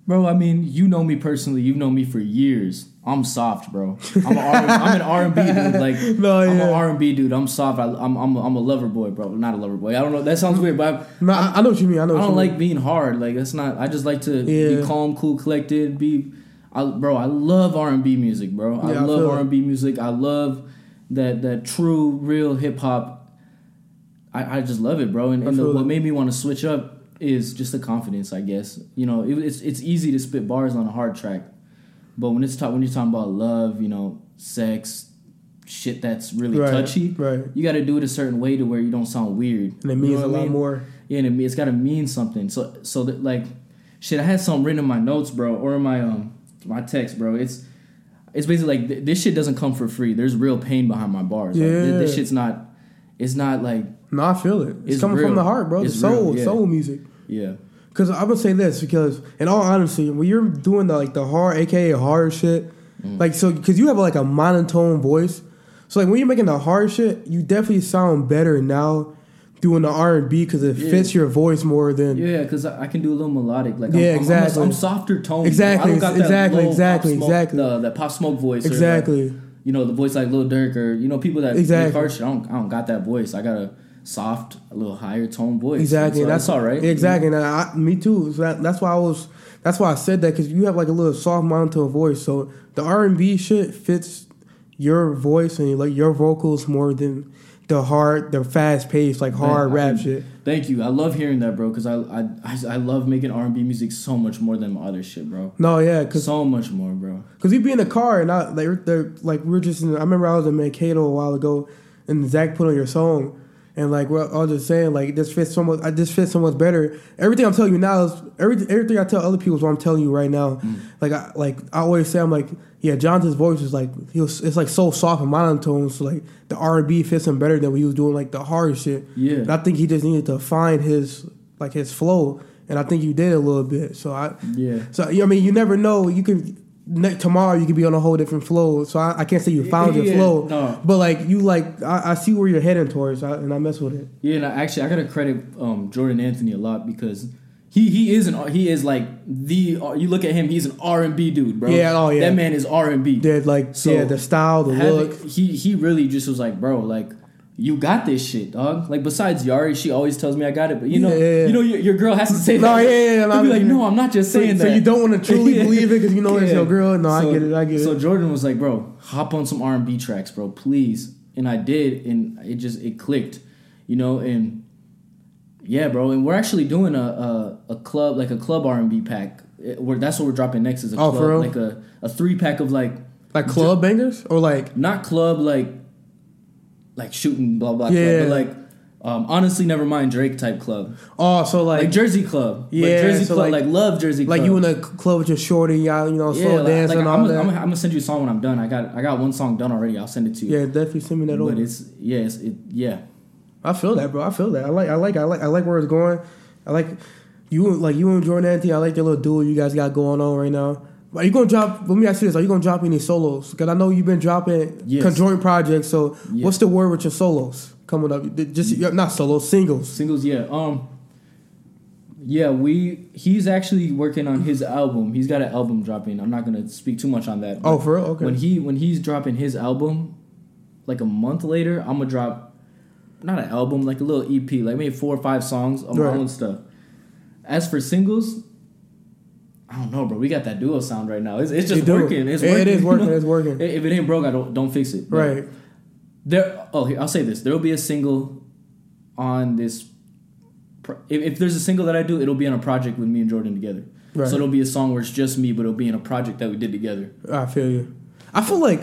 Bro, I mean, you know me personally. You've known me for years. I'm soft, bro. I'm, a R- I'm an R and B dude. Like, No, yeah. I'm an R and B dude. I'm soft. I, I'm, I'm, a, I'm a lover boy, bro. Not a lover boy. I don't know. That sounds weird, but I, No, I, I know what you mean. I know. I don't like mean. being hard. Like that's not. I just like to Yeah. be calm, cool, collected. Be, I, bro. I love R and B music, bro. I Yeah, love. R and B music. I love that that true, real hip hop. I, I just love it, bro. And, and the, what made me want to switch up is just the confidence, I guess. You know, it, it's it's easy to spit bars on a hard track, but when it's talk, when you're talking about love, you know, sex, shit that's really Right, touchy, right. you got to do it a certain way to where you don't sound weird. And it You means know a lot mean? more. Yeah, and it, it's got to mean something. So so that like, shit, I had something written in my notes, bro, or in my um my text, bro. It's it's basically like th- this shit doesn't come for free. There's real pain behind my bars. Like, th- this shit's not. It's not like No, I feel it. It's, It's coming real. from the heart, bro. The It's soul, real, yeah. soul music. yeah. Because I'm gonna say this because, in all honesty, when you're doing the like the hard, aka hard shit, Mm. like so, because you have like a monotone voice, so like when you're making the hard shit, you definitely sound better now doing the R and B because it Yeah. fits your voice more than Yeah, because I, I can do a little melodic. Like Yeah, I'm, I'm- I'm, exactly. I'm softer tone. Exactly, I don't got that exactly, exactly, smoke, exactly. The, that pop smoke voice. or, like, exactly. you know, the voice like Lil Durk or you know people that Exactly. make hard shit. I don't, I don't got that voice. I got a soft, a little higher tone voice. Exactly, So that's, all right. Exactly, and I, me too. So that, that's why I was. That's why I said that because you have like a little soft monotone voice. So the R and B shit fits your voice and like your vocals more than the hard, the fast paced like hard Man, rap can- shit. Thank you. I love hearing that, bro. Because I, I I I love making R and B music so much more than my other shit, bro. No, yeah, because So much more, bro. Cause we be in the car and I like they're like we're just in, I remember I was in Mankato a while ago and Zach put on your song and like we're, I was just saying like this fits so much I this fits so much better. Everything I'm telling you now is everything everything I tell other people is what I'm telling you right now. Mm. Like I like I always say I'm like yeah Jonathan's voice is like he was it's like so soft and monotone so like the R and B fits him better than when he was doing like the hard shit. Yeah. And I think he just needed to find his like his flow and I think you did a little bit. So I Yeah. so I mean, you never know. You can ne- tomorrow you could be on a whole different flow. So I, I can't say you found your flow, no. but like you like I, I see where you're heading towards, I, and I mess with it. Yeah, and I, actually, I gotta credit um, Jordan Anthony a lot because he he is an he is like the you look at him, he's an R and B dude, bro. Yeah, oh, yeah. that man is R and B. Like So, yeah, the style, the look. He he really just was like, bro, like you got this shit, dog. Like besides Yari, she always tells me I got it, but you know, Yeah, yeah, yeah. you know, your, your girl has to say No, that. yeah, yeah, yeah, be like, no, I'm not just So, saying so that. you don't want to truly believe it because you know it's your girl. No, I get it. I get So it. So Jordan was like, bro, hop on some R and B tracks, bro, please. And I did, and it just it clicked, you know. And Yeah, bro, and we're actually doing a a, a club like a club R and B pack. Eh, it- we're, that's what we're dropping next is a Oh, club for real? like a, a three pack of like Like club bangers or like not club like like shooting blah blah Yeah. club, but like um, honestly never mind Drake type club oh so like, like Jersey club Yeah, like Jersey so club like- like, love Jersey club like you in a club with your shorty, y'all you know yeah slow dancing like, and I'm, all gonna- that. I'm, gonna- I'm gonna send you a song when I'm done I got I got one song done already I'll send it to you yeah, definitely send me that over. but it's yeah it's, it yeah I feel that, bro. I feel that. I like, I like, I like, I like where it's going. I like you, like you and Jordan Anthony. I like your little duel you guys got going on right now. Are you gonna drop? Let me ask you this: Are you gonna drop any solos? Because I know you've been dropping Yes. conjoint projects. So, Yes. what's the word with your solos coming up? Just not solos, singles. Singles, yeah. Um, yeah, we he's actually working on his album. He's got an album dropping. I'm not gonna speak too much on that. Oh, for real? Okay. When he when he's dropping his album, like a month later, I'm gonna drop not an album, like a little EP, like maybe four or five songs of Right. my own stuff. As for singles, I don't know, bro. We got that duo sound right now. It's, it's just working. It's working. it is you working, know? it's working. If it ain't broke, I don't don't fix it. But right. there. Oh, here I'll say this: there will be a single on this. pro- If, if there's a single that I do, it'll be on a project with me and Jordan together. Right. So it'll be a song where it's just me, but it'll be in a project that we did together. I feel you. I feel like.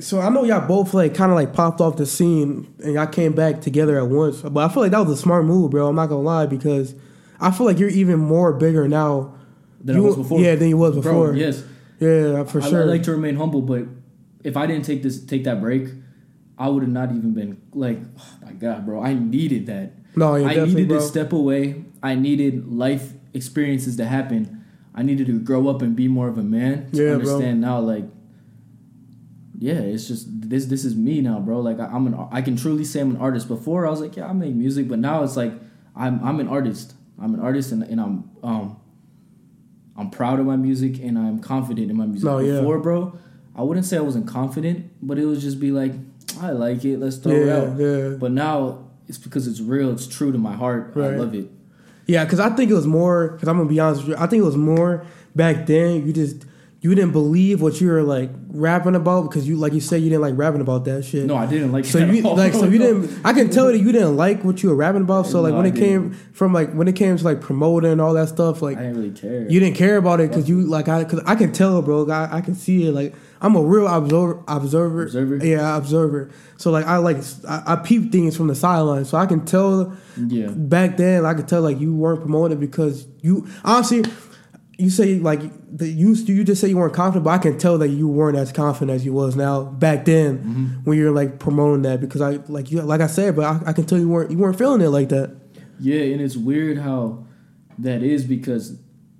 So I know y'all both like kind of like popped off the scene and y'all came back together at once. But I feel like that was a smart move, bro. I'm not gonna lie because I feel like you're even more bigger now. Than You- I was before. Yeah, than you was Bro, before. yes, Yeah, for I, sure. I like to remain humble, but if I didn't take this take that break, I would have not even been like, oh my god, bro. I needed that. no, yeah, I definitely, needed bro. to step away. I needed life experiences to happen. I needed to grow up and be more of a man to Yeah, bro. understand now. Like, yeah, it's just this. This is me now, bro. Like I, I'm an. I can truly say I'm an artist. Before I was like, yeah, I make music, but now it's like I'm. I'm an artist. I'm an artist, and, and I'm. Um, I'm proud of my music, and I'm confident in my music. No, yeah. Before, bro, I wouldn't say I wasn't confident, but it was just be like, I like it. Let's throw it out. yeah. But now it's because it's real. It's true to my heart. I love it. Yeah, because I think it was more. Because I'm gonna be honest with you, I think it was more back then. You just you didn't believe what you were like rapping about because you like you said you didn't like rapping about that shit. No, I didn't like. So you all. like so you didn't. I can tell that you didn't like what you were rapping about. So like No, when I it came from like when it came to like promoting and all that stuff, like I didn't really care. you didn't care about it because you like I because I can tell, bro. I, I can see it. Like I'm a real observer. Observer. Observer? Yeah, observer. So like I like I, I peep things from the sideline, so I can tell. Yeah. Back then, I could tell like you weren't promoting because you honestly. You say like the you you just say you weren't confident, but I can tell that you weren't as confident as you was now back then Mm-hmm. when you're like promoting that because I like you like I said, but I, I can tell you weren't you weren't feeling it like that. Yeah, and it's weird how that is because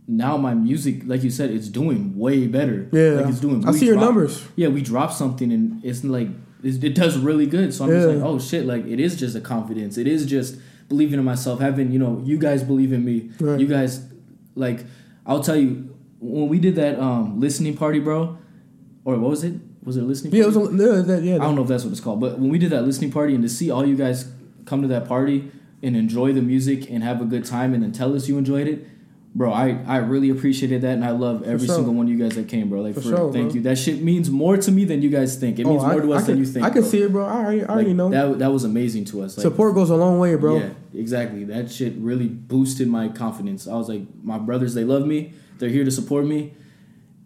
now my music, like you said, it's doing way better. Yeah. like it's doing. I see your drop- numbers. Yeah, we drop something and it's like it's, it does really good. So I'm just like, oh shit, like it is just a confidence. It is just believing in myself. Having you know, you guys believe in me. Right. You guys like, I'll tell you when we did that um listening party, bro, or what was it? Was it a listening? Yeah, it was a, yeah, that, yeah. I don't know if that's what it's called, but when we did that listening party and to see all you guys come to that party and enjoy the music and have a good time and then tell us you enjoyed it, bro, I, I really appreciated that and I love every sure. single one of you guys that came, bro. Like For for, sure, thank bro. you. That shit means more to me than you guys think. It means Oh, I- more to us I than you think. I can bro. see it, bro. I already, I already Like, know. that that was amazing to us. Like, Support goes a long way, bro. Yeah, exactly. That shit really boosted my confidence. I was like, my brothers, they love me. They're here to support me,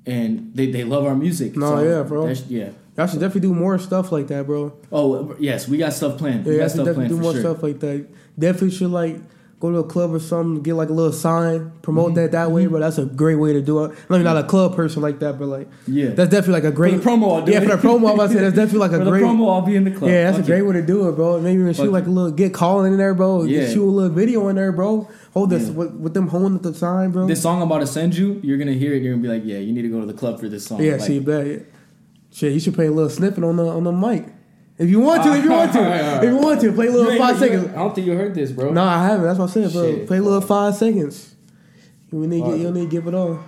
and they, they love our music. No, yeah, bro. that's- yeah. Y'all should definitely do more stuff like that, bro. Oh yes, we got stuff planned. Yeah, we got should stuff definitely planned do more sure. stuff like that. Definitely should like go to a club or something, get like a little sign, promote Mm-hmm. that that way, bro. That's a great way to do it. I mean, not a club person like that, but like Yeah. that's definitely like a great the promo, I'll do yeah, it. for the promo, I'm about to say that's definitely like a For the great. promo, I'll be in the club. Yeah, that's a great it. way to do it, bro. Maybe even shoot like a little, get calling in there, bro. Yeah. Get shoot a little video in there, bro. Hold this Yeah. with, with them holding the sign, bro. This song I'm about to send you, you're gonna hear it. You're gonna be like, yeah, you need to go to the club for this song. yeah, Like, see, bet. Shit, you should play a little snippet on the on the mic. If you want to, if you want to, if you want to, play a little five seconds. I don't think you heard this, bro. No, I haven't. That's what I said, bro. Shit. Play a little five seconds. You need, Alright. you need to give it all.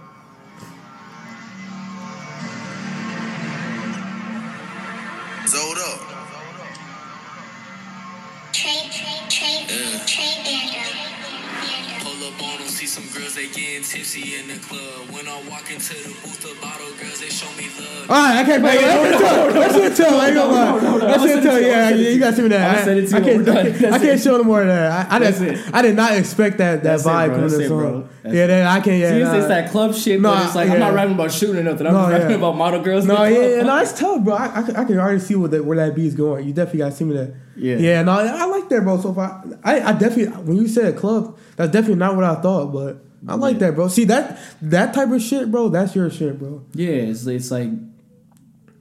Getting tipsy in the club. When I walk into the booth, the bottle girls, they show me love. All right, I can't. Wait, that's it. That's it. Tell. I ain't gonna lie. That's it. Tell. Yeah, yeah, you got to see me that. I'll send it to I you can't. when we're I can't, I can't show no more of that. I, I That's didn't. it. I did not expect that that vibe bro. coming That's in it, the bro. song. Yeah, it. then I can't. Yeah, See, it's, that club shit, No, but it's like I'm not rapping rapping about shooting or nothing. I'm No, just rapping about model girls. No, yeah, club. yeah, no, it's tough, bro. I, I, can- already see where that where that beat's going. You definitely got to see me that. Yeah. yeah, no, I like that, bro. So far, I, I, I definitely when you said club, that's definitely not what I thought, but I like Yeah. that, bro. See that that type of shit, bro. That's your shit, bro. Yeah, it's it's like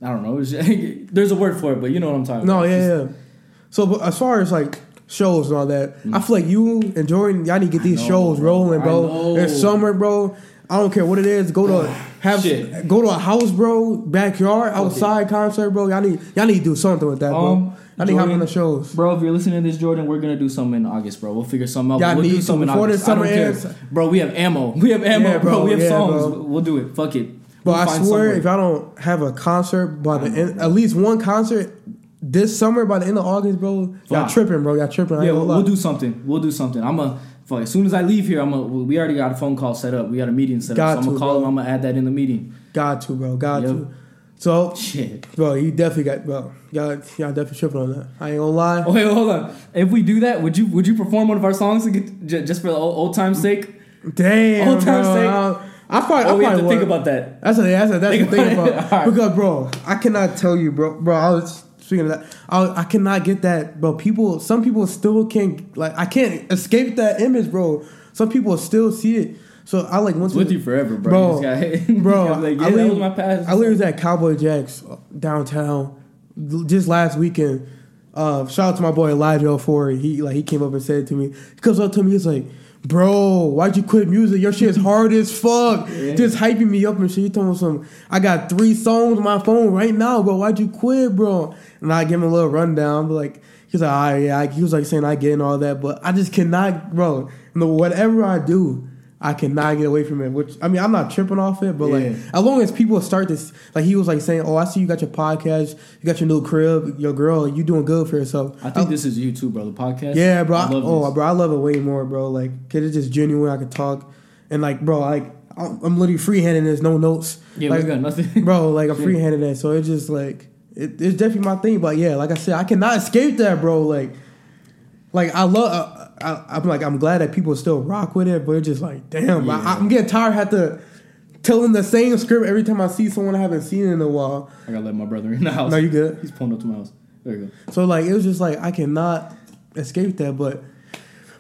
I don't know. Just, there's a word for it, but you know what I'm talking No, about. yeah, It's- yeah. So but as far as like shows and all that, I mm. feel like you and Jordan, y'all need to get these know, shows rolling, bro. It's summer, bro. I don't care what it is. Go to have Shit. go to a house, bro. Backyard, outside concert, bro. Y'all need y'all need to do something with that, bro. Um, I need to hop on the shows. Bro, if you're listening to this, Jordan, we're gonna do something in August, bro. We'll figure something out. Y'all we'll need do to something in before August. the I don't summer ends. Bro, we have ammo. We have ammo, Yeah, bro. bro. We have Yeah, songs. bro. We'll do it. Fuck it. But We'll I swear, somewhere. if I don't have a concert by the end, at least one concert this summer by the end of August, bro, y'all tripping, bro. Y'all tripping. I yeah, we'll, we'll do something. We'll do something. I'm a fuck. As soon as I leave here, I'm a. We already got a phone call set up. We got a meeting set Got up. So I'm gonna call bro. him. I'm gonna add that in the meeting. Got to, bro. Got Yep. to. So, Shit. bro, you definitely got, bro. Y'all, y'all definitely tripping on that. I ain't gonna lie. Oh, wait, hold on. If we do that, would you would you perform one of our songs to get, j- just for the old, old time's sake? Damn, Old bro. time's sake. I, I probably, Oh, I we have probably to think would. about that. That's a, that's a, that's Think the thing about it. All right. because, bro, I cannot tell you, bro, bro. I was speaking of that. I, I cannot get that, bro. People, some people still can't like. I can't escape that image, bro. Some people still see it. So I like went It's to with you forever, bro. bro, You bro. you like, yeah, I was my past. I literally was at Cowboy Jacks downtown just last weekend. Uh, shout out to my boy Elijah for he like he came up and said to me. He comes up to me, he's like, "Bro, why'd you quit music? Your shit's hard as fuck." Just hyping me up and shit. He told me some. I got three songs on my phone right now, bro. Why'd you quit, bro? And I give him a little rundown, but like. He's like, ah, yeah. He was like saying I get and all that, but I just cannot, bro. No, whatever I do, I cannot get away from it. Which I mean, I'm not tripping off it, but like as long as people start this, like he was like saying, "Oh, I see you got your podcast, you got your new crib, your girl, you doing good for yourself." I think this is you too, bro. The podcast. yeah, bro. I love oh, this. bro, I love it way more, bro. Like, cause it's just genuine. I could talk, and like, bro, like I'm I'm literally freehanding. There's no notes. Yeah, like, we got nothing. bro. Like I'm Yeah. freehanding that, so it's just like it, it's definitely my thing. But yeah, like I said, I cannot escape that, bro. Like, like I love. Uh, I, I'm like I'm glad that people still rock with it, but it's just like damn, Yeah. I, I'm getting tired. Have to tell them the same script every time I see someone I haven't seen in a while. I gotta let my brother in the house. No, you good. He's pulling up to my house. There you go. So like it was just like I cannot escape that, but.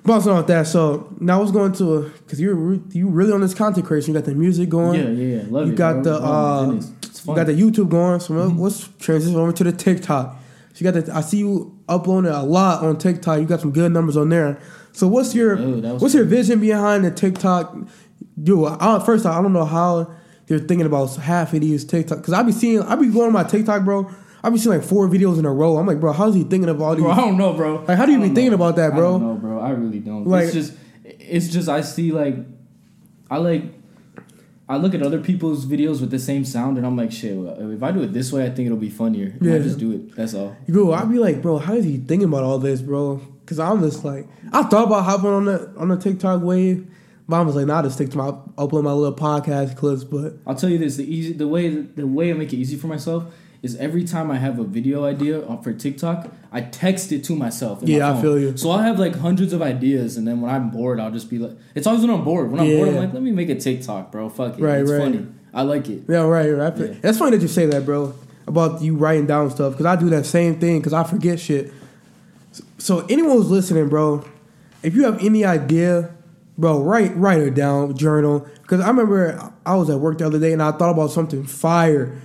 Bouncing off that, so now I was going to because you're you really on this content creation. You got the music going. Yeah, yeah, yeah. Love you it. got bro. the Oh, uh, you got the YouTube going. So let's transition over to the TikTok. So you got the. I see you uploading a lot on TikTok. You got some good numbers on there. So what's your that was what's your vision behind the TikTok? Dude, I, first I don't know how you're thinking about half of these TikTok because I be seeing I be going on my TikTok, bro. I be seeing like four videos in a row. I'm like, bro, how's he thinking of all these? Bro, I don't know, bro. Like, how do you be don't thinking about that, bro? I don't know, bro. I really don't. Like- it's just, it's just I see like, I like, I look at other people's videos with the same sound, and I'm like, shit. well, If I do it this way, I think it'll be funnier. Yeah. I just do it. That's all. Bro, I'd be like, bro, how is he thinking about all this, bro? Because I'm just like, I thought about hopping on the on the TikTok wave, but I was like, nah, just stick to my upload my little podcast clips. But I'll tell you this: the easy, the way, the way I make it easy for myself is every time I have a video idea for TikTok, I text it to myself. in my Yeah, I feel you. So I'll have like hundreds of ideas, and then when I'm bored, I'll just be like, it's always when I'm bored. When I'm bored, I'm like, let me make a TikTok, bro. Fuck it, Right, it's right. funny. I like it. yeah, right, right. I Yeah. That's funny that you say that, bro, about you writing down stuff. Because I do that same thing. Because I forget shit. So anyone who's listening, bro, if you have any idea, bro, write write it down, journal. Because I remember I was at work the other day and I thought about something fire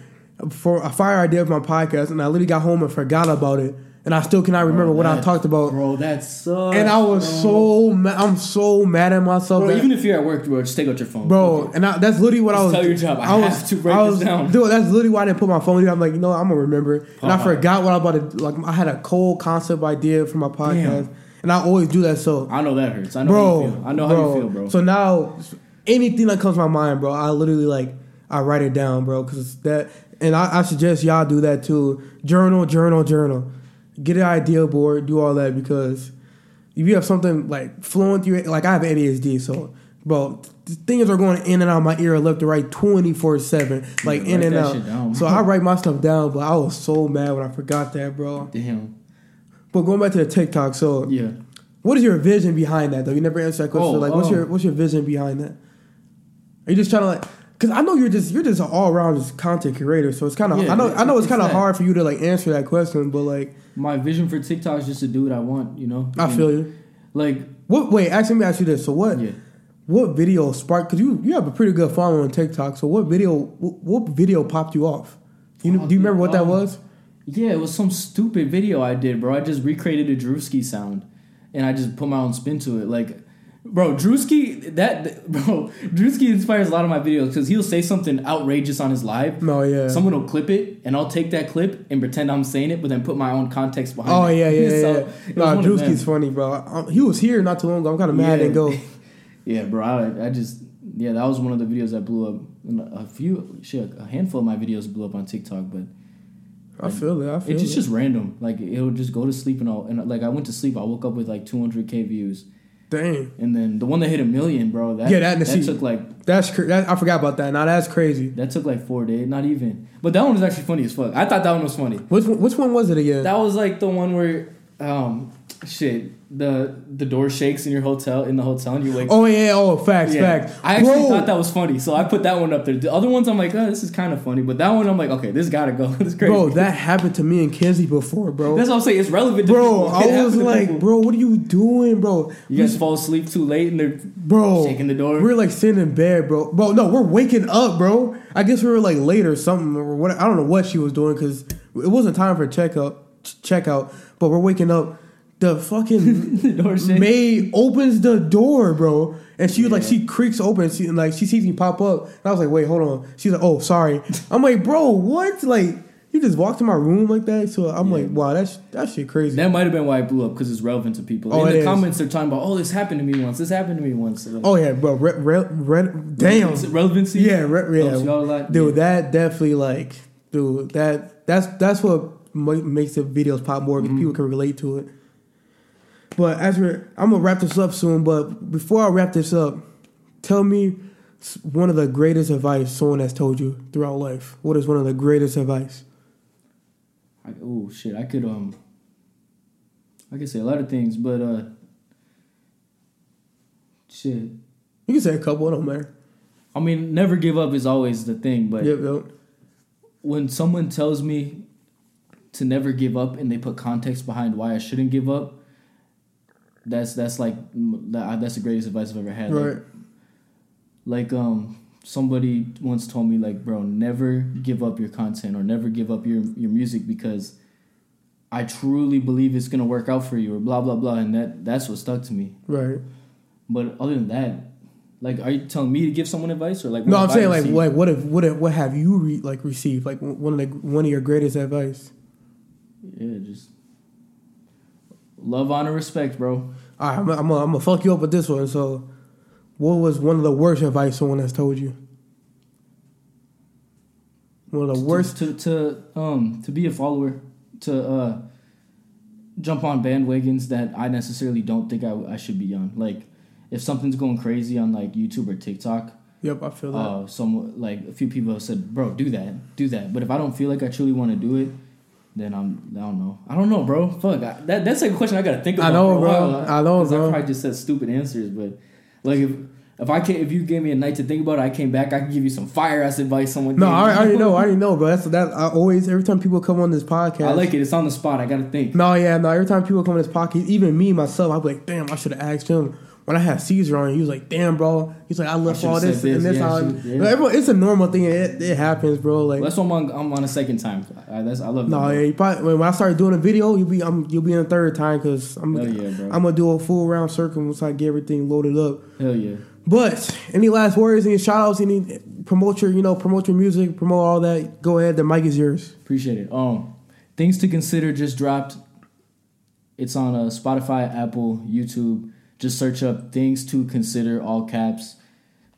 for a fire idea for my podcast, and I literally got home and forgot about it, and I still cannot remember Bro, what I talked about. Bro, that sucks. And I was so ma- I'm so mad at myself. Bro, even if you're at work, bro, just take out your phone, bro, it. and I, that's literally what I was. tell your job, I was, have to break I this down. Dude, that's literally why I didn't put my phone here. I'm like, you know, I'm gonna remember, and I Uh-huh. forgot what I about to like. I had a cold concept idea for my podcast, Damn. and I always do that. So, I know that hurts. I know bro, how you feel. I know how you feel, bro. So now, anything that comes to my mind, bro, I literally like I write it down, bro, because that, and I, I suggest y'all do that too. Journal, journal, journal. Get an idea board, do all that because if you have something like flowing through it, like I have ADHD, so bro, th- things are going in and out of my ear left to right twenty four seven, like Yeah, in and out. So I write my stuff down, but I was so mad when I forgot that, bro. Damn. But going back to the TikTok, so Yeah. what is your vision behind that though? You never answered that question. Oh, like, what's oh. your what's your vision behind that? Are you just trying to like? Because I know you're just you're just an all around content curator, so it's kind of Yeah, I know I know it's it's kind of hard for you to like answer that question, but like My vision for TikTok is just to do what I want, you know? I And, feel you. Like, What? Wait, actually, let me ask you this. So what? yeah. What video sparked? Because you you have a pretty good following on TikTok. So what video? What, what video popped you off? You know, do you remember what that was? Yeah, it was some stupid video I did, bro. I just recreated a Drewski sound, and I just put my own spin to it. Like, bro, Drewski, that bro, Drewski inspires a lot of my videos because he'll say something outrageous on his live. No, yeah. Someone will clip it, and I'll take that clip and pretend I'm saying it, but then put my own context behind Oh it. yeah, yeah, yeah. So, yeah. it was Nah, Drewski's funny, bro. Um, he was here not too long ago. I'm kind of mad Yeah. and go. Yeah, bro. I, I just yeah, that was one of the videos that blew up. And A few shit, a handful of my videos blew up on TikTok, but I feel it. I feel it's it. just, just random. Like it'll just go to sleep and all. And like I went to sleep, I woke up with like 200k views, Dang, and then the one that hit a million, bro. That Yeah, that- that see- took like that's cra- that, I forgot about that. Now that's crazy. that took like four days, not even. But that one was actually funny as fuck. I thought that one was funny. Which one, which one was it again? That was like the one where um shit the the door shakes in your hotel in the hotel and you wake oh yeah, oh facts, Yeah. facts. I actually Bro, thought that was funny, so I put that one up there. The other ones, I'm like, oh, this is kind of funny, but that one, I'm like, okay, this gotta go. this is crazy. bro, that happened to me and Kenzie before, bro. That's what I'm saying. It's relevant. To Bro, I was like, bro, what are you doing, bro? you guys fall asleep too late, and they're bro, shaking the door. We're like sitting in bed, bro. Bro, no, we're waking up, bro. I guess we were like late or something, or what? I don't know what she was doing because it wasn't time for checkup, checkout. But we're waking up. The fucking the maid opens the door, bro, and she like she creaks open, she, and like she sees me pop up. And I was like, wait, hold on. She's like, oh, sorry. I'm like, bro, what? Like you just walked in my room like that? So I'm Yeah. like, wow, that's that shit crazy. That might have been why it blew up because it's relevant to people. Oh, In the is. comments, they're talking about, oh, this happened to me once. This happened to me once. Like, oh yeah, bro. Re- re- re- damn. is it relevancy? Yeah, re- yeah. Y'all a? Dude, Yeah. that definitely like, dude, that that's that's what makes the videos pop more Mm-hmm. because people can relate to it. But as we're, I'm gonna wrap this up soon. But before I wrap this up, tell me one of the greatest advice someone has told you throughout life. What is one of the greatest advice? I, oh shit, I could um, I could say a lot of things, but uh, shit. You can say a couple. It don't matter. I mean, never give up is always the thing, but Yep, yep. when someone tells me to never give up and they put context behind why I shouldn't give up, that's that's like that, that's the greatest advice I've ever had. Like, Right. like um somebody once told me like bro never give up your content or never give up your your music because I truly believe it's gonna work out for you or blah blah blah and that that's what stuck to me. Right. But other than that, like are you telling me to give someone advice or like No, I'm saying like, received? like what if what if, what have you re, like received like one of the one of your greatest advice? yeah just love honor respect bro. All right, I'm gonna I'm I'm fuck you up with this one. So, what was one of the worst advice someone has told you? One of the worst. to, to to um to be a follower to uh jump on bandwagons that I necessarily don't think I, I should be on. Like if something's going crazy on like YouTube or TikTok, Yep, I feel that. uh some like a few people have said, "Bro, do that. Do that." But if I don't feel like I truly want to do it, then I'm I don't know. I don't know, bro. Fuck. I, that that's like a question I got to think about. I know, bro. while. I know, bro. I probably just said stupid answers, but like if if I can if you gave me a night to think about it, I came back, I can give you some fire ass advice someone no, I. I already know. I already know, bro. That's that. I always every time people come on this podcast. I like it. It's on the spot. I got to think. No, yeah, no. Every time people come on this podcast, even me myself, I'll be like, damn, I should have asked him. When I had Caesar on, he was like, "Damn, bro." He's like, "I left should've all this, said and this, this." yeah, out." yeah. But everyone, it's a normal thing. It, it happens, bro. Like, Well, that's why I'm on. I'm on a second time. I, that's I love that. No, bro. yeah, you probably, when I start doing a video, you'll be I'm, you'll be in a third time because I'm Hell yeah, bro. I'm gonna do a full round circle once I get everything loaded up. Hell yeah. But any last words, any shout outs, any promote your you know promote your music, promote all that. Go ahead, the mic is yours. Appreciate it. Um, things to consider just dropped. It's on uh, Spotify, Apple, YouTube. Just search up "Things to Consider" all caps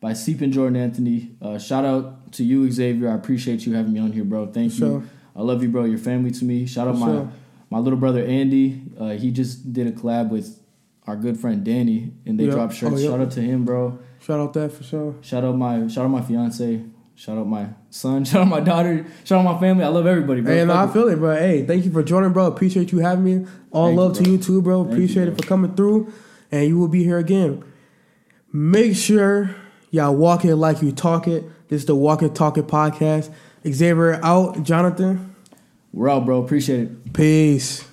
by Seep and Jordan Anthony. Uh, shout out to you, Xavier. I appreciate you having me on here, bro. Thank Sure. you. I love you, bro. You're family to me. Shout out my my little brother Andy. Uh, he just did a collab with our good friend Danny, and they Yep. dropped shirts. Oh, yep. Shout out to him, bro. Shout out that for sure. Shout out my shout out my fiance. Shout out my son. Shout out my daughter. Shout out my family. I love everybody, bro. Hey, no, I feel it, bro. Hey, thank you for joining, bro. Appreciate you having me. All Thank you, love to you too, bro. Thank you, Appreciate bro. it for coming through, and you will be here again. Make sure y'all walk it like you talk it. This is the Walk It Talk It podcast. Xavier out. Jonathan, We're out, bro. Appreciate it. peace.